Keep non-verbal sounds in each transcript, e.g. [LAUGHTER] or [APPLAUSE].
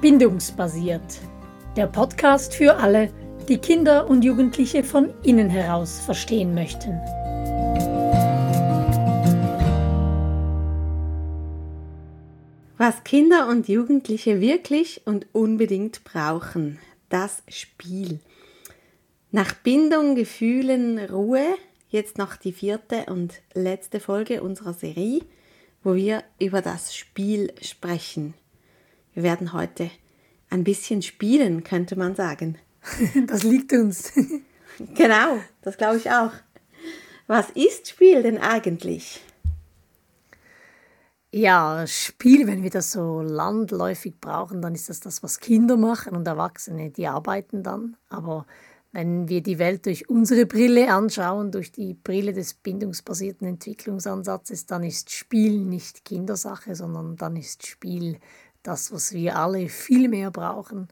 Bindungsbasiert. Der Podcast für alle, die Kinder und Jugendliche von innen heraus verstehen möchten. Was Kinder und Jugendliche wirklich und unbedingt brauchen, das Spiel. Nach Bindung, Gefühlen, Ruhe, jetzt noch die vierte und letzte Folge unserer Serie, wo wir über das Spiel sprechen. Wir werden heute ein bisschen spielen, könnte man sagen. [LAUGHS] Das liegt uns. [LAUGHS] Genau, das glaube ich auch. Was ist Spiel denn eigentlich? Ja, Spiel, wenn wir das so landläufig brauchen, dann ist das das, was Kinder machen und Erwachsene, die arbeiten dann. Aber wenn wir die Welt durch unsere Brille anschauen, durch die Brille des bindungsbasierten Entwicklungsansatzes, dann ist Spiel nicht Kindersache, sondern dann ist Spiel das, was wir alle viel mehr brauchen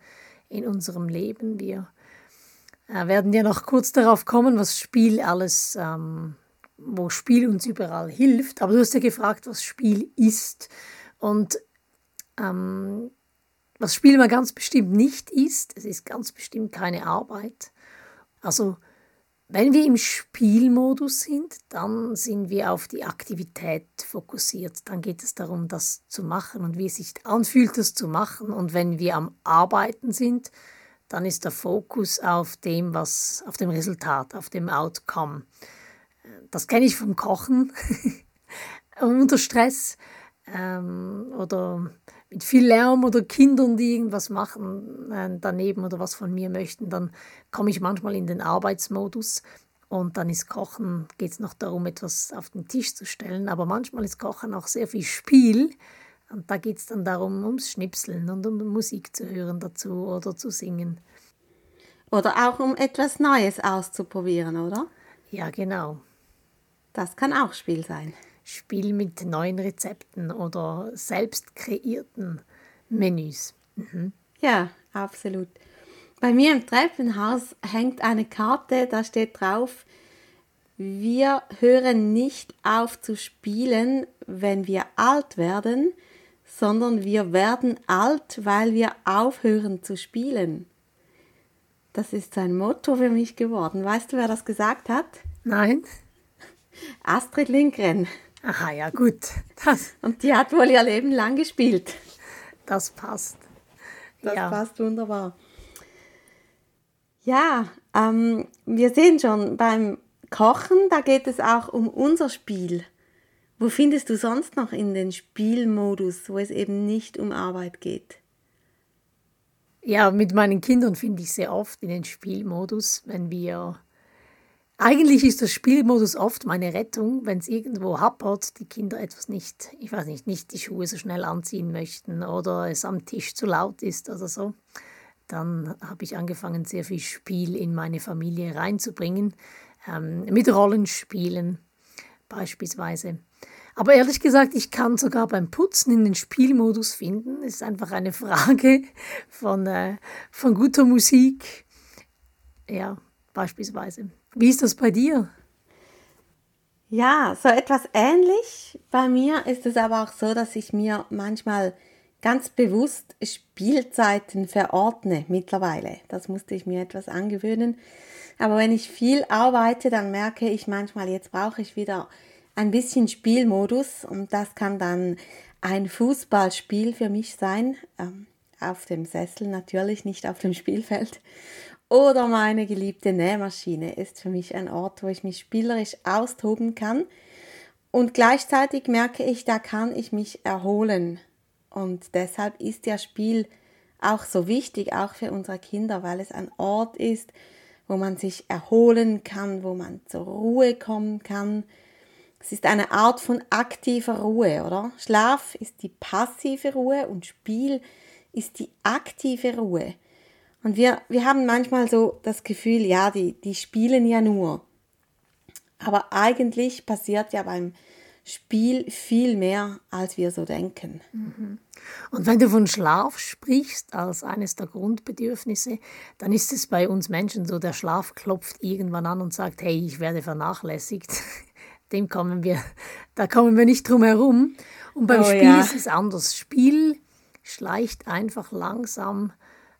in unserem Leben. Wir äh, werden ja noch kurz darauf kommen, was Spiel alles, ähm, wo Spiel uns überall hilft. Aber du hast ja gefragt, was Spiel ist. Und ähm, was Spiel mal ganz bestimmt nicht ist, es ist ganz bestimmt keine Arbeit. Also wenn wir im Spielmodus sind, dann sind wir auf die Aktivität fokussiert. Dann geht es darum, das zu machen und wie es sich anfühlt, das zu machen. Und wenn wir am Arbeiten sind, dann ist der Fokus auf dem, was, auf dem Resultat, auf dem Outcome. Das kenne ich vom Kochen [LAUGHS] unter Stress ähm, oder mit viel Lärm oder Kindern, die irgendwas machen äh, daneben oder was von mir möchten, dann komme ich manchmal in den Arbeitsmodus und dann ist Kochen, geht es noch darum, etwas auf den Tisch zu stellen, aber manchmal ist Kochen auch sehr viel Spiel und da geht es dann darum, ums Schnipseln und um Musik zu hören dazu oder zu singen. Oder auch um etwas Neues auszuprobieren, oder? Ja, genau. Das kann auch Spiel sein. Spiel mit neuen Rezepten oder selbst kreierten Menüs. Mhm. Ja, absolut. Bei mir im Treppenhaus hängt eine Karte, da steht drauf, wir hören nicht auf zu spielen, wenn wir alt werden, sondern wir werden alt, weil wir aufhören zu spielen. Das ist ein Motto für mich geworden. Weißt du, wer das gesagt hat? Nein. Astrid Lindgren. Aha, ja, gut. Das, Und die hat wohl ihr Leben lang gespielt. Das passt. Das ja. passt wunderbar. Ja, ähm, wir sehen schon beim Kochen, da geht es auch um unser Spiel. Wo findest du sonst noch in den Spielmodus, wo es eben nicht um Arbeit geht? Ja, mit meinen Kindern finde ich sehr oft in den Spielmodus, wenn wir eigentlich ist der Spielmodus oft meine Rettung, wenn es irgendwo happert, die Kinder etwas nicht, ich weiß nicht, nicht die Schuhe so schnell anziehen möchten oder es am Tisch zu laut ist oder so. Dann habe ich angefangen, sehr viel Spiel in meine Familie reinzubringen, ähm, mit Rollenspielen beispielsweise. Aber ehrlich gesagt, ich kann sogar beim Putzen in den Spielmodus finden. Es ist einfach eine Frage von, äh, von guter Musik. Ja, beispielsweise. Wie ist das bei dir? Ja, so etwas ähnlich. Bei mir ist es aber auch so, dass ich mir manchmal ganz bewusst Spielzeiten verordne mittlerweile. Das musste ich mir etwas angewöhnen. Aber wenn ich viel arbeite, dann merke ich manchmal, jetzt brauche ich wieder ein bisschen Spielmodus und das kann dann ein Fußballspiel für mich sein. Ähm, auf dem Sessel natürlich, nicht auf dem Spielfeld. Oder meine geliebte Nähmaschine ist für mich ein Ort, wo ich mich spielerisch austoben kann. Und gleichzeitig merke ich, da kann ich mich erholen. Und deshalb ist ja Spiel auch so wichtig, auch für unsere Kinder, weil es ein Ort ist, wo man sich erholen kann, wo man zur Ruhe kommen kann. Es ist eine Art von aktiver Ruhe, oder? Schlaf ist die passive Ruhe und Spiel ist die aktive Ruhe. Und wir, wir haben manchmal so das Gefühl, ja, die, die spielen ja nur. Aber eigentlich passiert ja beim Spiel viel mehr, als wir so denken. Mhm. Und wenn du von Schlaf sprichst als eines der Grundbedürfnisse, dann ist es bei uns Menschen so, der Schlaf klopft irgendwann an und sagt, hey, ich werde vernachlässigt. [LAUGHS] Dem kommen wir, da kommen wir nicht drum herum. Und beim oh, Spiel ja. ist es anders. Spiel schleicht einfach langsam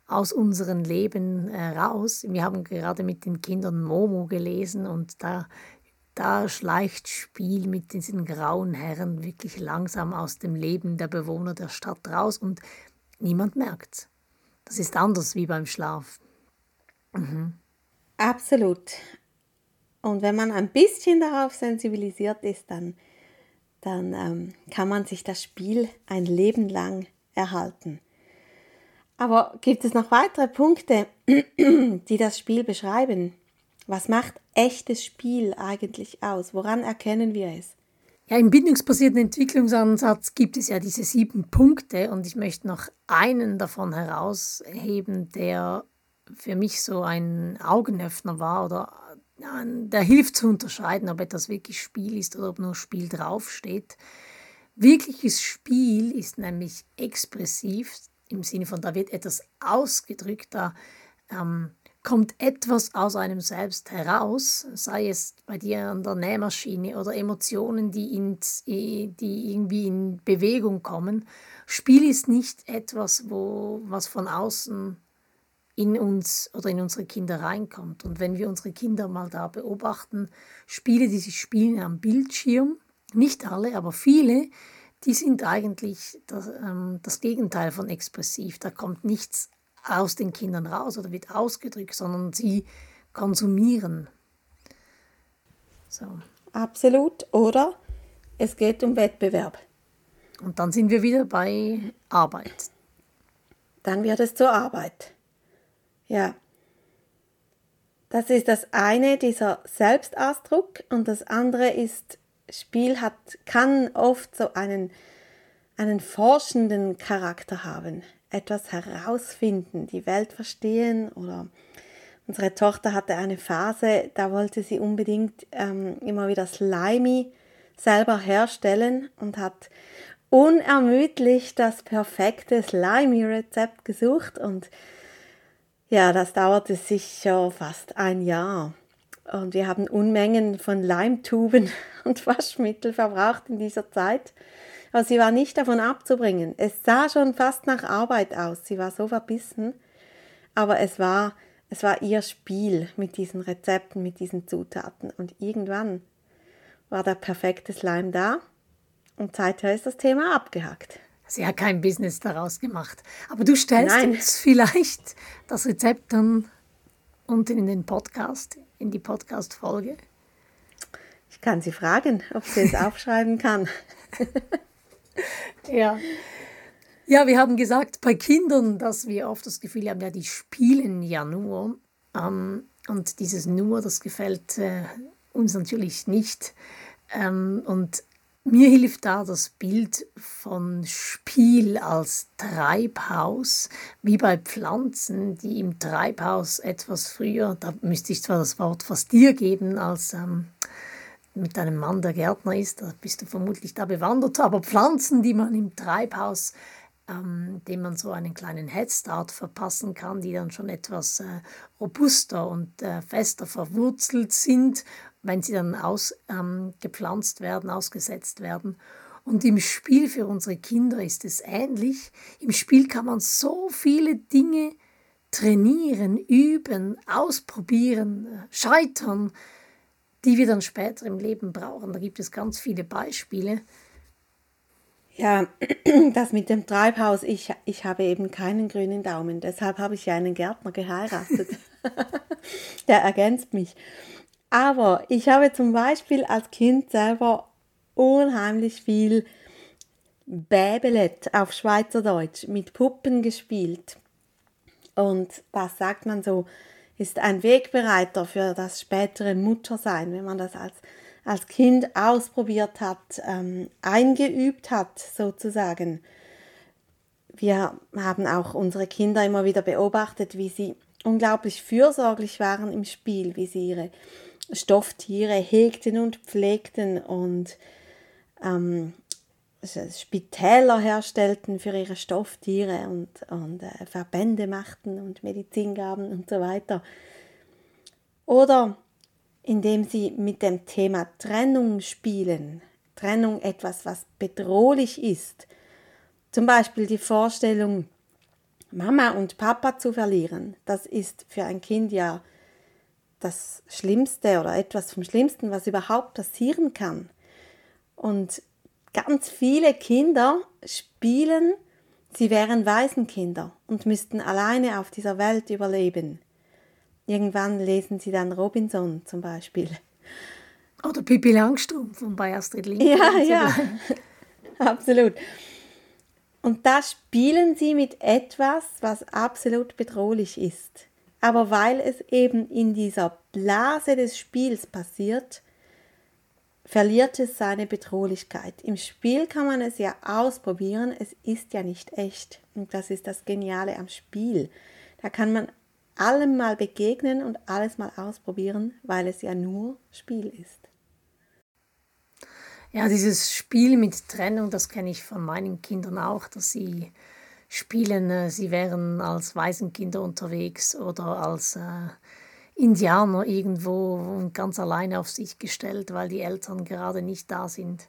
aus unserem Leben äh, raus. Wir haben gerade mit den Kindern Momo gelesen und da, da schleicht Spiel mit diesen grauen Herren wirklich langsam aus dem Leben der Bewohner der Stadt raus und niemand merkt. Das ist anders wie beim Schlaf. Mhm. Absolut. Und wenn man ein bisschen darauf sensibilisiert ist, dann, dann ähm, kann man sich das Spiel ein Leben lang erhalten. Aber gibt es noch weitere Punkte, [CLEARS THROAT] die das Spiel beschreiben? Was macht echtes Spiel eigentlich aus? Woran erkennen wir es? Ja, im bindungsbasierten Entwicklungsansatz gibt es ja diese sieben Punkte und ich möchte noch einen davon herausheben, der für mich so ein Augenöffner war oder der hilft zu unterscheiden, ob etwas wirklich Spiel ist oder ob nur Spiel draufsteht. Wirkliches Spiel ist nämlich expressiv, im Sinne von, da wird etwas ausgedrückt, da ähm, kommt etwas aus einem selbst heraus, sei es bei dir an der Nähmaschine oder Emotionen, die, ins, die irgendwie in Bewegung kommen. Spiel ist nicht etwas, wo, was von außen in uns oder in unsere Kinder reinkommt. Und wenn wir unsere Kinder mal da beobachten, Spiele, die sie spielen am Bildschirm, nicht alle, aber viele, die sind eigentlich das, ähm, das Gegenteil von expressiv. Da kommt nichts aus den Kindern raus oder wird ausgedrückt, sondern sie konsumieren. So. Absolut. Oder es geht um Wettbewerb. Und dann sind wir wieder bei Arbeit. Dann wird es zur Arbeit. Ja. Das ist das eine, dieser Selbstausdruck, und das andere ist, Spiel hat, kann oft so einen, einen forschenden Charakter haben, etwas herausfinden, die Welt verstehen oder unsere Tochter hatte eine Phase, da wollte sie unbedingt ähm, immer wieder Slimy selber herstellen und hat unermüdlich das perfekte Slimy-Rezept gesucht und ja, das dauerte sicher fast ein Jahr. Und wir haben Unmengen von Leimtuben [LAUGHS] und Waschmittel verbraucht in dieser Zeit. Aber sie war nicht davon abzubringen. Es sah schon fast nach Arbeit aus. Sie war so verbissen. Aber es war, es war ihr Spiel mit diesen Rezepten, mit diesen Zutaten. Und irgendwann war der perfekte Slime da. Und seither ist das Thema abgehakt. Sie hat kein Business daraus gemacht. Aber du stellst Nein. uns vielleicht das Rezept dann unten in den Podcast, in die Podcast-Folge. Ich kann sie fragen, ob sie es [LAUGHS] aufschreiben kann. [LAUGHS] ja. Ja, wir haben gesagt, bei Kindern, dass wir oft das Gefühl haben, ja, die spielen ja nur. Ähm, und dieses nur, das gefällt äh, uns natürlich nicht. Ähm, und mir hilft da das Bild von Spiel als Treibhaus, wie bei Pflanzen, die im Treibhaus etwas früher, da müsste ich zwar das Wort fast dir geben, als ähm, mit einem Mann, der Gärtner ist, da bist du vermutlich da bewandert, aber Pflanzen, die man im Treibhaus ähm, dem man so einen kleinen Headstart verpassen kann, die dann schon etwas äh, robuster und äh, fester verwurzelt sind wenn sie dann ausgepflanzt ähm, werden, ausgesetzt werden. Und im Spiel für unsere Kinder ist es ähnlich. Im Spiel kann man so viele Dinge trainieren, üben, ausprobieren, scheitern, die wir dann später im Leben brauchen. Da gibt es ganz viele Beispiele. Ja, [CLEARS THROAT] das mit dem Treibhaus, ich, ich habe eben keinen grünen Daumen, deshalb habe ich ja einen Gärtner geheiratet. [LAUGHS] Der ergänzt mich. Aber ich habe zum Beispiel als Kind selber unheimlich viel Bäbelet auf Schweizerdeutsch mit Puppen gespielt. Und das sagt man so, ist ein Wegbereiter für das spätere Muttersein, wenn man das als, als Kind ausprobiert hat, ähm, eingeübt hat sozusagen. Wir haben auch unsere Kinder immer wieder beobachtet, wie sie unglaublich fürsorglich waren im Spiel, wie sie ihre Stofftiere hegten und pflegten und ähm, Spitäler herstellten für ihre Stofftiere und, und äh, Verbände machten und Medizin gaben und so weiter. Oder indem sie mit dem Thema Trennung spielen, Trennung etwas, was bedrohlich ist, Zum Beispiel die Vorstellung, Mama und Papa zu verlieren, das ist für ein Kind ja das Schlimmste oder etwas vom Schlimmsten, was überhaupt passieren kann. Und ganz viele Kinder spielen, sie wären Waisenkinder und müssten alleine auf dieser Welt überleben. Irgendwann lesen sie dann Robinson zum Beispiel. Oder Pippi Langstrumpf von bei Astrid Lindgren. Ja, ja, [LAUGHS] absolut. Und da spielen sie mit etwas, was absolut bedrohlich ist. Aber weil es eben in dieser Blase des Spiels passiert, verliert es seine Bedrohlichkeit. Im Spiel kann man es ja ausprobieren, es ist ja nicht echt. Und das ist das Geniale am Spiel. Da kann man allem mal begegnen und alles mal ausprobieren, weil es ja nur Spiel ist. Ja, dieses Spiel mit Trennung, das kenne ich von meinen Kindern auch, dass sie spielen, äh, sie wären als Waisenkinder unterwegs oder als äh, Indianer irgendwo ganz alleine auf sich gestellt, weil die Eltern gerade nicht da sind.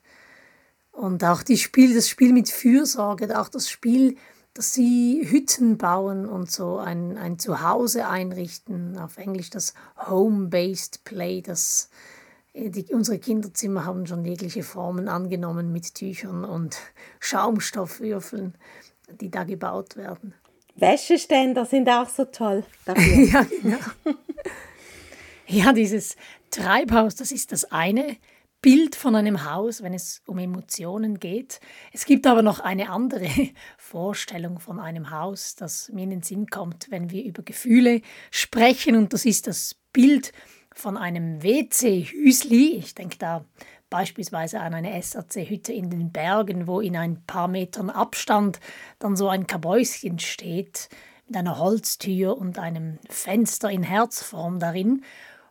Und auch die Spiel, das Spiel mit Fürsorge, auch das Spiel, dass sie Hütten bauen und so ein, ein Zuhause einrichten. Auf Englisch das Home-Based Play, das äh, die, unsere Kinderzimmer haben schon jegliche Formen angenommen mit Tüchern und [LAUGHS] Schaumstoffwürfeln, die da gebaut werden. Wäscheständer sind auch so toll dafür. [LAUGHS] ja, genau. ja, dieses Treibhaus, das ist das eine Bild von einem Haus, wenn es um Emotionen geht. Es gibt aber noch eine andere [LAUGHS] Vorstellung von einem Haus, das mir in den Sinn kommt, wenn wir über Gefühle sprechen. Und das ist das Bild von einem WC-Hüsli. Ich denke da beispielsweise an eine SAC-Hütte in den Bergen, wo in ein paar Metern Abstand dann so ein Kabäuschen steht mit einer Holztür und einem Fenster in Herzform darin.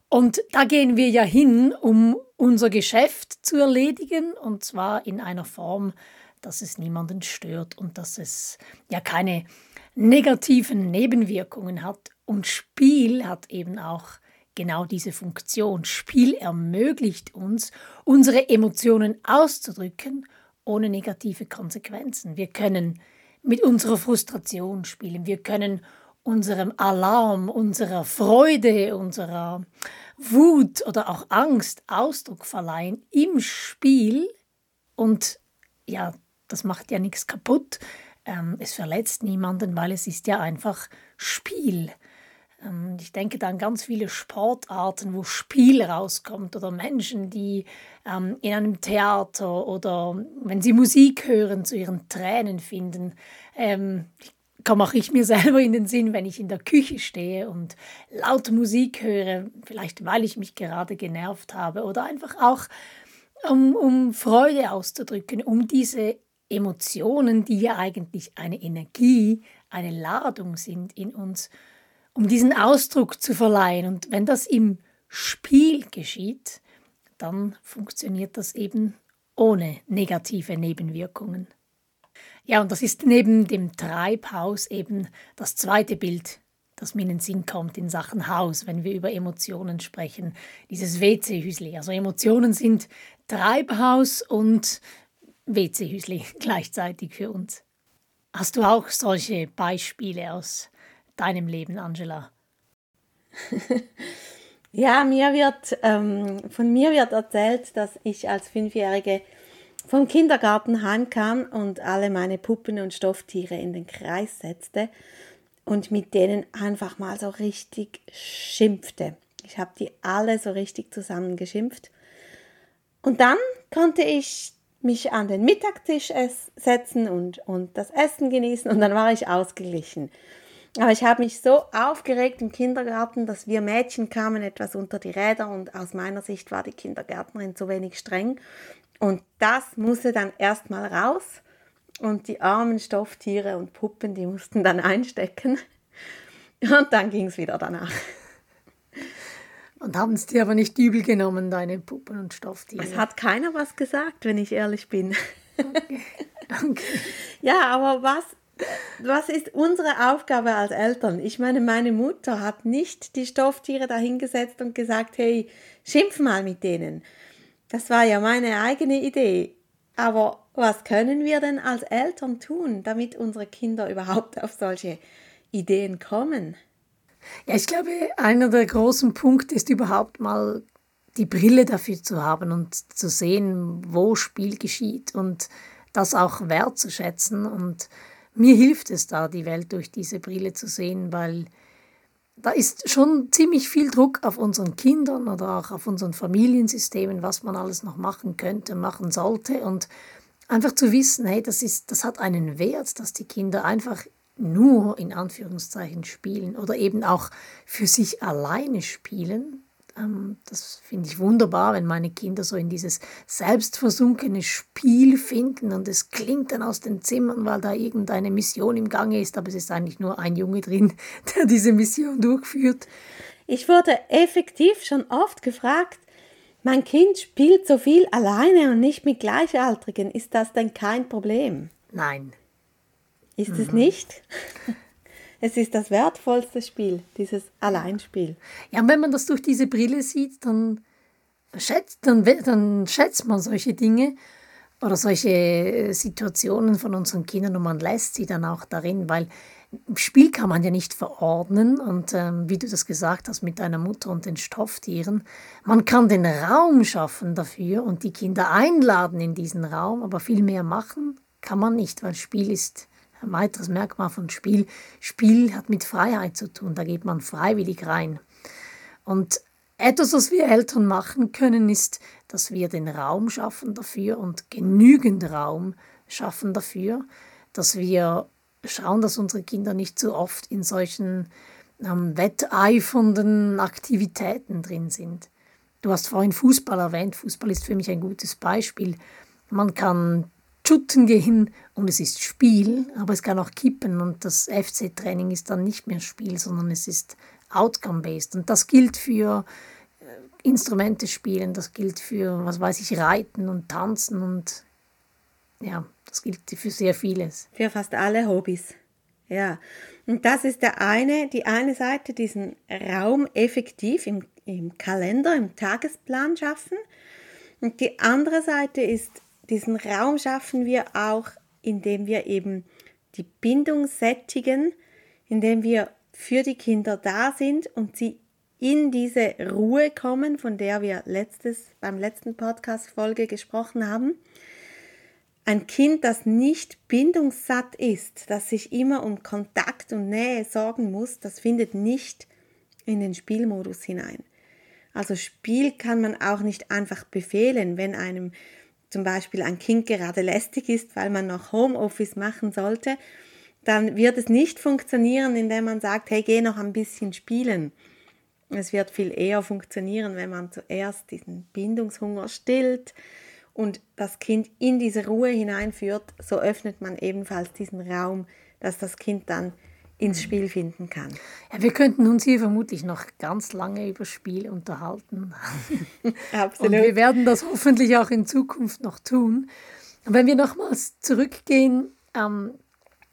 Und da gehen wir ja hin, um unser Geschäft zu erledigen, und zwar in einer Form, dass es niemanden stört und dass es ja keine negativen Nebenwirkungen hat. Und Spiel hat eben auch genau diese Funktion. Spiel ermöglicht uns, unsere Emotionen auszudrücken, ohne negative Konsequenzen. Wir können mit unserer Frustration spielen, wir können unserem Alarm, unserer Freude, unserer Wut oder auch Angst Ausdruck verleihen im Spiel. Und ja, das macht ja nichts kaputt. Ähm, es verletzt niemanden, weil es ist ja einfach Spiel. Ähm, ich denke da an ganz viele Sportarten, wo Spiel rauskommt oder Menschen, die ähm, in einem Theater oder wenn sie Musik hören, zu ihren Tränen finden. Ähm, komme auch ich mir [LAUGHS] selber in den Sinn, wenn ich in der Küche stehe und laute Musik höre, vielleicht weil ich mich gerade genervt habe oder einfach auch um, um Freude auszudrücken, um diese Emotionen, die ja eigentlich eine Energie, eine Ladung sind in uns, um diesen Ausdruck zu verleihen. Und wenn das im Spiel geschieht, dann funktioniert das eben ohne negative Nebenwirkungen. Ja, und das ist neben dem Treibhaus eben das zweite Bild, das mir in den Sinn kommt in Sachen Haus, wenn wir über Emotionen sprechen. Dieses WC-Hüsli. Also Emotionen sind Treibhaus und WC-Hüsli [LAUGHS] gleichzeitig für uns. Hast du auch solche Beispiele aus deinem Leben, Angela? [LAUGHS] ja, mir wird, ähm, von mir wird erzählt, dass ich als Fünfjährige vom Kindergarten heimkam und alle meine Puppen und Stofftiere in den Kreis setzte und mit denen einfach mal so richtig schimpfte. Ich habe die alle so richtig zusammengeschimpft. Und dann konnte ich mich an den Mittagstisch setzen und, und das Essen genießen und dann war ich ausgeglichen. Aber ich habe mich so aufgeregt im Kindergarten, dass wir Mädchen kamen etwas unter die Räder und aus meiner Sicht war die Kindergärtnerin zu wenig streng. Und das musste dann erstmal raus und die armen Stofftiere und Puppen, die mussten dann einstecken. Und dann ging es wieder danach. Und haben es dir aber nicht übel genommen, deine Puppen und Stofftiere? Es hat keiner was gesagt, wenn ich ehrlich bin. Okay, danke. ja, aber was was ist unsere Aufgabe als Eltern? Ich meine, meine Mutter hat nicht die Stofftiere dahingesetzt und gesagt, hey, schimpf mal mit denen. Das war ja meine eigene Idee. Aber was können wir denn als Eltern tun, damit unsere Kinder überhaupt auf solche Ideen kommen? Ja, ich glaube, einer der großen Punkte ist überhaupt mal die Brille dafür zu haben und zu sehen, wo Spiel geschieht und das auch wertzuschätzen. Und mir hilft es da, die Welt durch diese Brille zu sehen, weil da ist schon ziemlich viel Druck auf unseren Kindern oder auch auf unseren Familiensystemen, was man alles noch machen könnte, machen sollte. Und einfach zu wissen, hey, das, ist, das hat einen Wert, dass die Kinder einfach nur in Anführungszeichen spielen oder eben auch für sich alleine spielen. Ähm, das finde ich wunderbar, wenn meine Kinder so in dieses selbstversunkene Spiel finden und es klingt dann aus den Zimmern, weil da irgendeine Mission im Gange ist, aber es ist eigentlich nur ein Junge drin, [LAUGHS] der diese Mission durchführt. Ich wurde effektiv schon oft gefragt, mein Kind spielt so viel alleine und nicht mit Gleichaltrigen. Ist das denn kein Problem? Nein. Ist mhm. es nicht? [LAUGHS] Es ist das wertvollste Spiel, dieses Alleinspiel. Ja, und wenn man das durch diese Brille sieht, dann schätzt, dann, dann schätzt man solche Dinge oder solche äh, Situationen von unseren Kindern und man lässt sie dann auch darin, weil im Spiel kann man ja nicht verordnen und ähm, wie du das gesagt hast mit deiner Mutter und den Stofftieren, man kann den Raum schaffen dafür und die Kinder einladen in diesen Raum, aber viel mehr machen kann man nicht, weil Spiel ist ein weiteres Merkmal von Spiel. Spiel hat mit Freiheit zu tun, da geht man freiwillig rein. Und etwas, was wir Eltern machen können, ist, dass wir den Raum schaffen dafür und genügend Raum schaffen dafür, dass wir schauen, dass unsere Kinder nicht zu oft in solchen ähm, wetteifernden Aktivitäten drin sind. Du hast vorhin Fußball erwähnt. Fußball ist für mich ein gutes Beispiel. Man kann shooten gehen und es ist Spiel, aber es kann auch kippen und das FC-Training ist dann nicht mehr Spiel, sondern es ist outcome-based. Und das gilt für äh, Instrumente spielen, das gilt für, was weiß ich, Reiten und Tanzen und ja, das gilt für sehr vieles. Für fast alle Hobbys. Ja. Und das ist der eine, die eine Seite, diesen Raum effektiv im, im Kalender, im Tagesplan schaffen. Und die andere Seite ist, diesen Raum schaffen wir auch, indem wir eben die Bindung sättigen, indem wir für die Kinder da sind und sie in diese Ruhe kommen, von der wir letztes, beim letzten Podcast-Folge gesprochen haben. Ein Kind, das nicht bindungssatt ist, das sich immer um Kontakt und Nähe sorgen muss, das findet nicht in den Spielmodus hinein. Also Spiel kann man auch nicht einfach befehlen, wenn einem zum Beispiel ein Kind gerade lästig ist, weil man noch Homeoffice machen sollte, dann wird es nicht funktionieren, indem man sagt, hey, geh noch ein bisschen spielen. Es wird viel eher funktionieren, wenn man zuerst diesen Bindungshunger stillt, und das Kind in diese Ruhe hineinführt, so öffnet man ebenfalls diesen Raum, dass das Kind dann ins Spiel finden kann. Ja, wir könnten uns hier vermutlich noch ganz lange über Spiel unterhalten. [LAUGHS] Absolut. Und wir werden das hoffentlich auch in Zukunft noch tun. Wenn wir nochmals zurückgehen ähm,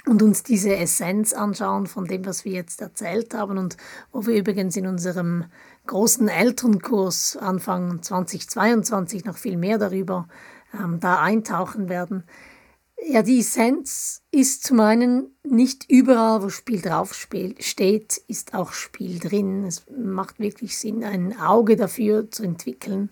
und uns diese Essenz anschauen von dem, was wir jetzt erzählt haben und wo wir übrigens in unserem großen Elternkurs Anfang 2022 noch viel mehr darüber ähm, da eintauchen werden. Ja, die Essenz ist zum einen nicht überall, wo Spiel drauf steht, ist auch Spiel drin. Es macht wirklich Sinn, ein Auge dafür zu entwickeln.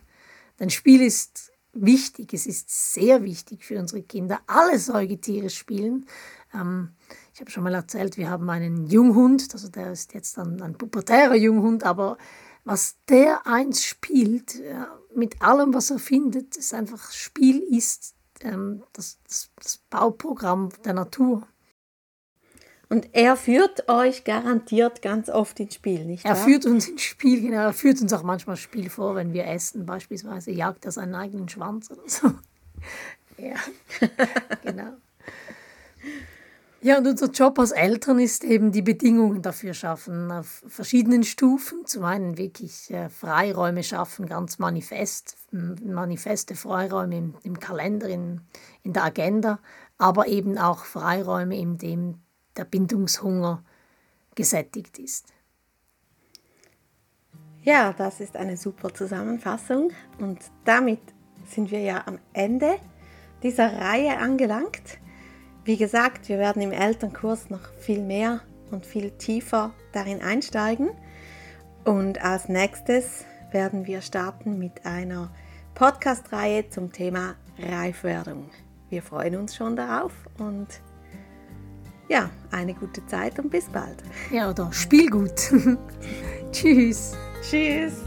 Denn Spiel ist wichtig, es ist sehr wichtig für unsere Kinder. Alle Säugetiere spielen. Ähm, ich habe schon mal erzählt, wir haben einen Junghund, also der ist jetzt ein, ein pubertärer Junghund, aber was der eins spielt, mit allem, was er findet, ist einfach Spiel ist ähm, das, das, das Bauprogramm der Natur. Und er führt euch garantiert ganz oft ins Spiel, nicht wahr? Er führt uns ins Spiel, genau. Er führt uns auch manchmal Spiel vor, wenn wir essen. Beispielsweise jagt er seinen eigenen Schwanz oder so. ja, [LAUGHS] genau. Ja, und unser Job als Eltern ist eben die Bedingungen dafür schaffen, auf verschiedenen Stufen. Zum einen wirklich äh, Freiräume schaffen, ganz manifest, manifeste Freiräume im, im Kalender, in, in der Agenda, aber eben auch Freiräume, in dem der Bindungshunger gesättigt ist. Ja, das ist eine super Zusammenfassung und damit sind wir ja am Ende dieser Reihe angelangt. Wie gesagt, wir werden im Elternkurs noch viel mehr und viel tiefer darin einsteigen. Und als nächstes werden wir starten mit einer Podcast-Reihe zum Thema Reifwerdung. Wir freuen uns schon darauf und ja, eine gute Zeit und bis bald. Ja, oder Spiel gut. [LAUGHS] Tschüss. Tschüss.